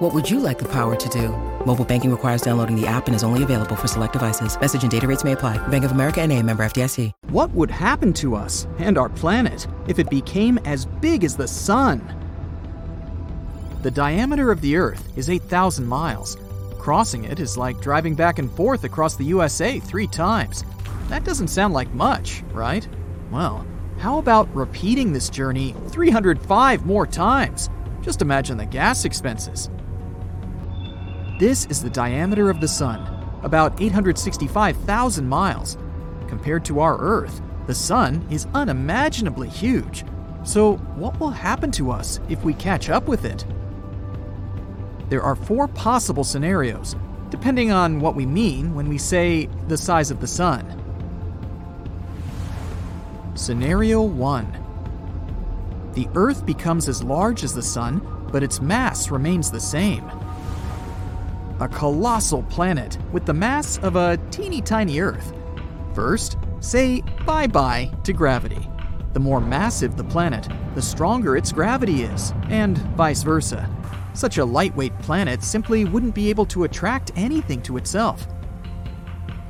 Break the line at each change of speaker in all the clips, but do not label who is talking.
What would you like the power to do? Mobile banking requires downloading the app and is only available for select devices. Message and data rates may apply. Bank of America and a member FDIC.
What would happen to us and our planet if it became as big as the sun? The diameter of the Earth is 8,000 miles. Crossing it is like driving back and forth across the USA three times. That doesn't sound like much, right? Well, how about repeating this journey 305 more times? Just imagine the gas expenses. This is the diameter of the Sun, about 865,000 miles. Compared to our Earth, the Sun is unimaginably huge. So, what will happen to us if we catch up with it? There are four possible scenarios, depending on what we mean when we say the size of the Sun. Scenario 1 The Earth becomes as large as the Sun, but its mass remains the same a colossal planet with the mass of a teeny tiny Earth. First, say bye bye to gravity. The more massive the planet, the stronger its gravity is, and vice versa. Such a lightweight planet simply wouldn't be able to attract anything to itself.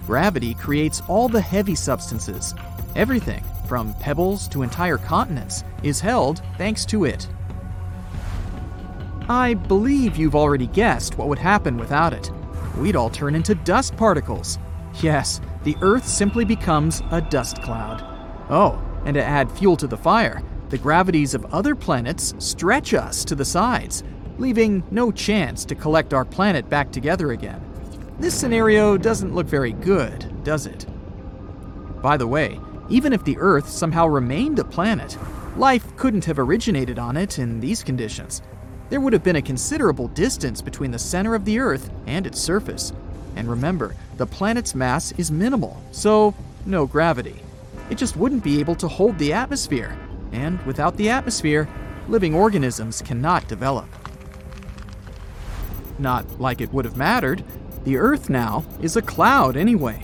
Gravity creates all the heavy substances. Everything, from pebbles to entire continents, is held thanks to it. I believe you've already guessed what would happen without it. We'd all turn into dust particles. Yes, the Earth simply becomes a dust cloud. Oh, and to add fuel to the fire, the gravities of other planets stretch us to the sides, leaving no chance to collect our planet back together again. This scenario doesn't look very good, does it? By the way, even if the Earth somehow remained a planet, life couldn't have originated on it in these conditions there would have been a considerable distance between the center of the Earth and its surface. And remember, the planet's mass is minimal, so no gravity. It just wouldn't be able to hold the atmosphere. And without the atmosphere, living organisms cannot develop. Not like it would have mattered. The Earth now is a cloud anyway.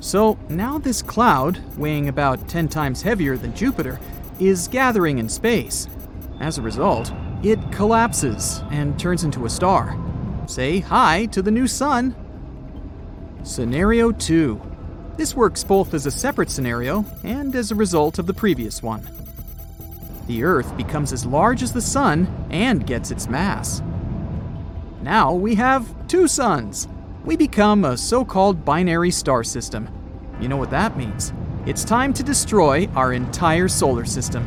So now this cloud, weighing about 10 times heavier than Jupiter, is gathering in space. As a result, it collapses and turns into a star. Say hi to the new sun. Scenario 2. This works both as a separate scenario and as a result of the previous one. The Earth becomes as large as the Sun and gets its mass. Now we have two suns. We become a so called binary star system. You know what that means? It's time to destroy our entire solar system.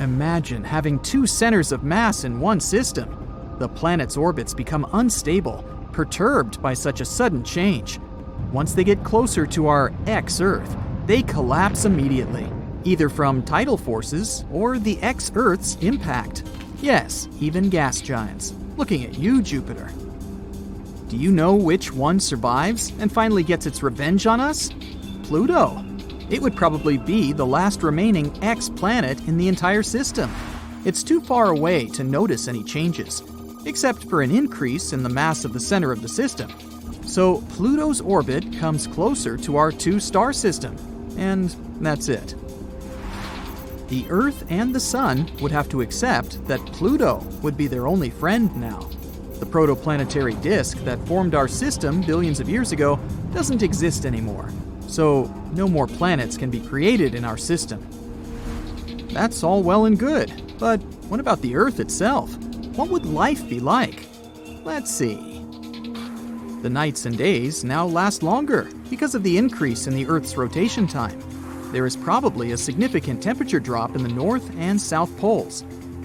Imagine having two centers of mass in one system. The planet's orbits become unstable, perturbed by such a sudden change. Once they get closer to our ex Earth, they collapse immediately, either from tidal forces or the ex Earth's impact. Yes, even gas giants. Looking at you, Jupiter. Do you know which one survives and finally gets its revenge on us? Pluto. It would probably be the last remaining X planet in the entire system. It's too far away to notice any changes, except for an increase in the mass of the center of the system. So Pluto's orbit comes closer to our two star system, and that's it. The Earth and the Sun would have to accept that Pluto would be their only friend now. The protoplanetary disk that formed our system billions of years ago doesn't exist anymore, so no more planets can be created in our system. That's all well and good, but what about the Earth itself? What would life be like? Let's see. The nights and days now last longer, because of the increase in the Earth's rotation time. There is probably a significant temperature drop in the North and South poles.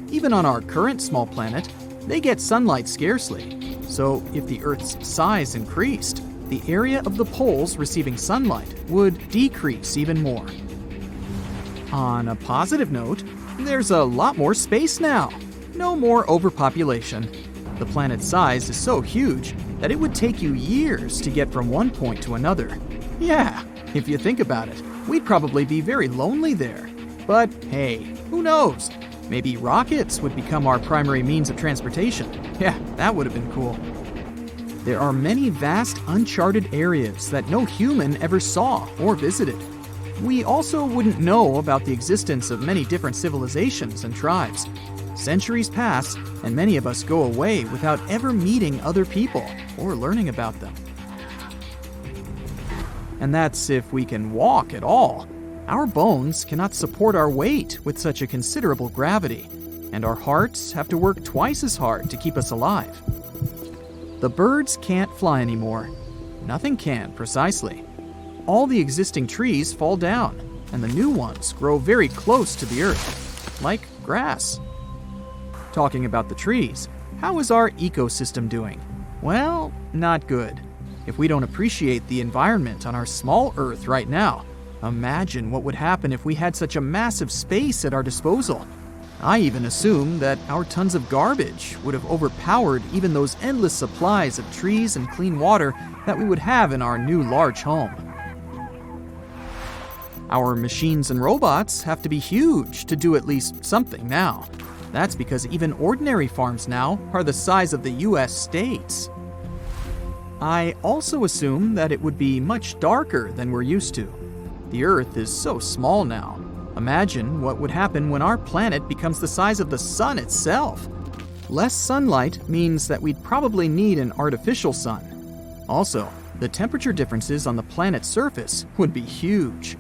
Even on our current small planet, they get sunlight scarcely. So, if the Earth's size increased, the area of the poles receiving sunlight would decrease even more. On a positive note, there's a lot more space now. No more overpopulation. The planet's size is so huge that it would take you years to get from one point to another. Yeah, if you think about it, we'd probably be very lonely there. But hey, who knows? Maybe rockets would become our primary means of transportation. Yeah, that would have been cool. There are many vast, uncharted areas that no human ever saw or visited. We also wouldn't know about the existence of many different civilizations and tribes. Centuries pass, and many of us go away without ever meeting other people or learning about them. And that's if we can walk at all. Our bones cannot support our weight with such a considerable gravity, and our hearts have to work twice as hard to keep us alive. The birds can't fly anymore. Nothing can, precisely. All the existing trees fall down, and the new ones grow very close to the earth, like grass. Talking about the trees, how is our ecosystem doing? Well, not good. If we don't appreciate the environment on our small Earth right now, imagine what would happen if we had such a massive space at our disposal. I even assume that our tons of garbage would have overpowered even those endless supplies of trees and clean water that we would have in our new large home. Our machines and robots have to be huge to do at least something now. That's because even ordinary farms now are the size of the US states. I also assume that it would be much darker than we're used to. The Earth is so small now, Imagine what would happen when our planet becomes the size of the sun itself. Less sunlight means that we'd probably need an artificial sun. Also, the temperature differences on the planet's surface would be huge.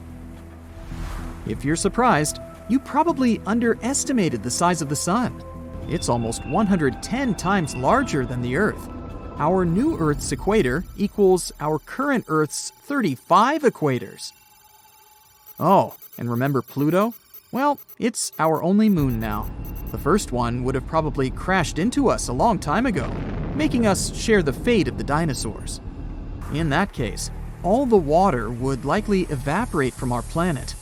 If you're surprised, you probably underestimated the size of the sun. It's almost 110 times larger than the Earth. Our new Earth's equator equals our current Earth's 35 equators. Oh, and remember Pluto? Well, it's our only moon now. The first one would have probably crashed into us a long time ago, making us share the fate of the dinosaurs. In that case, all the water would likely evaporate from our planet.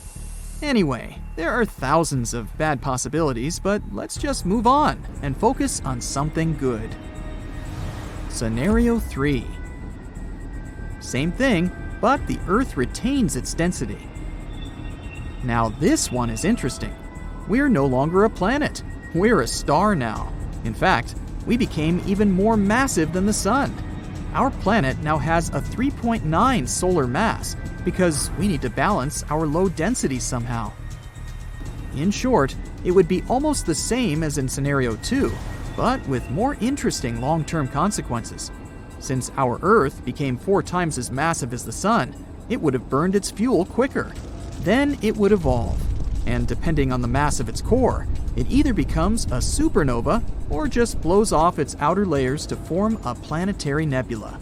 Anyway, there are thousands of bad possibilities, but let's just move on and focus on something good. Scenario 3 Same thing, but the Earth retains its density. Now, this one is interesting. We're no longer a planet, we're a star now. In fact, we became even more massive than the Sun. Our planet now has a 3.9 solar mass because we need to balance our low density somehow. In short, it would be almost the same as in scenario 2, but with more interesting long term consequences. Since our Earth became four times as massive as the Sun, it would have burned its fuel quicker, then it would evolve, and depending on the mass of its core, it either becomes a supernova or just blows off its outer layers to form a planetary nebula.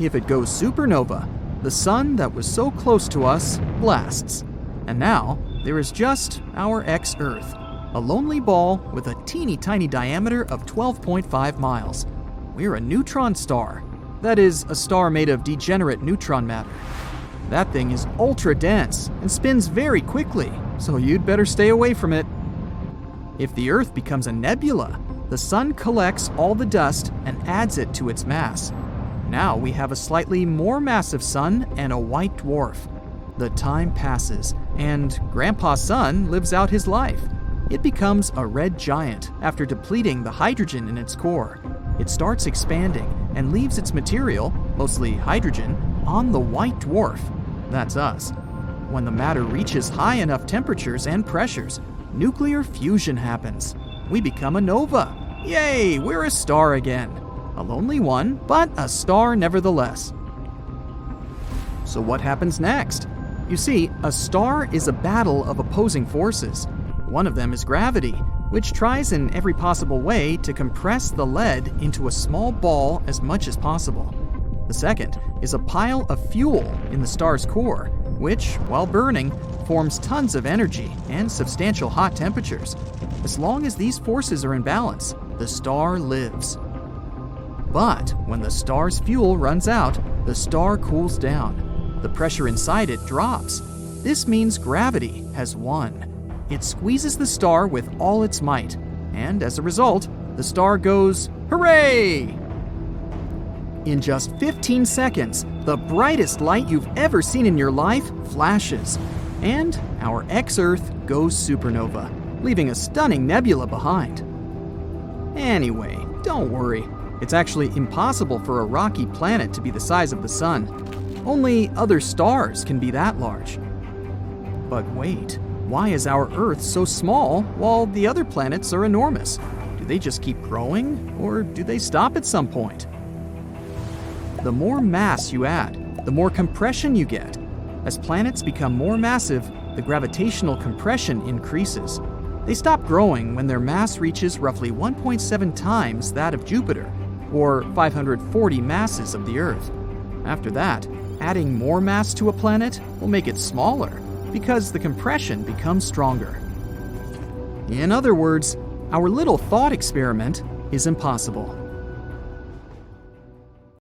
If it goes supernova, the sun that was so close to us blasts, and now there is just our ex Earth, a lonely ball with a teeny tiny diameter of 12.5 miles. We're a neutron star. That is, a star made of degenerate neutron matter. That thing is ultra dense and spins very quickly, so you'd better stay away from it. If the Earth becomes a nebula, the Sun collects all the dust and adds it to its mass. Now we have a slightly more massive Sun and a white dwarf. The time passes, and Grandpa Sun lives out his life. It becomes a red giant after depleting the hydrogen in its core. It starts expanding and leaves its material, mostly hydrogen, on the white dwarf that's us. When the matter reaches high enough temperatures and pressures, nuclear fusion happens. We become a nova. Yay, we're a star again. A lonely one, but a star nevertheless. So, what happens next? You see, a star is a battle of opposing forces. One of them is gravity, which tries in every possible way to compress the lead into a small ball as much as possible. The second is a pile of fuel in the star's core, which, while burning, forms tons of energy and substantial hot temperatures. As long as these forces are in balance, the star lives. But when the star's fuel runs out, the star cools down. The pressure inside it drops. This means gravity has won. It squeezes the star with all its might, and as a result, the star goes, Hooray! In just 15 seconds, the brightest light you've ever seen in your life flashes, and our ex Earth goes supernova, leaving a stunning nebula behind. Anyway, don't worry. It's actually impossible for a rocky planet to be the size of the Sun. Only other stars can be that large. But wait, why is our Earth so small while the other planets are enormous? Do they just keep growing, or do they stop at some point? The more mass you add, the more compression you get. As planets become more massive, the gravitational compression increases. They stop growing when their mass reaches roughly 1.7 times that of Jupiter, or 540 masses of the Earth. After that, adding more mass to a planet will make it smaller because the compression becomes stronger. In other words, our little thought experiment is impossible.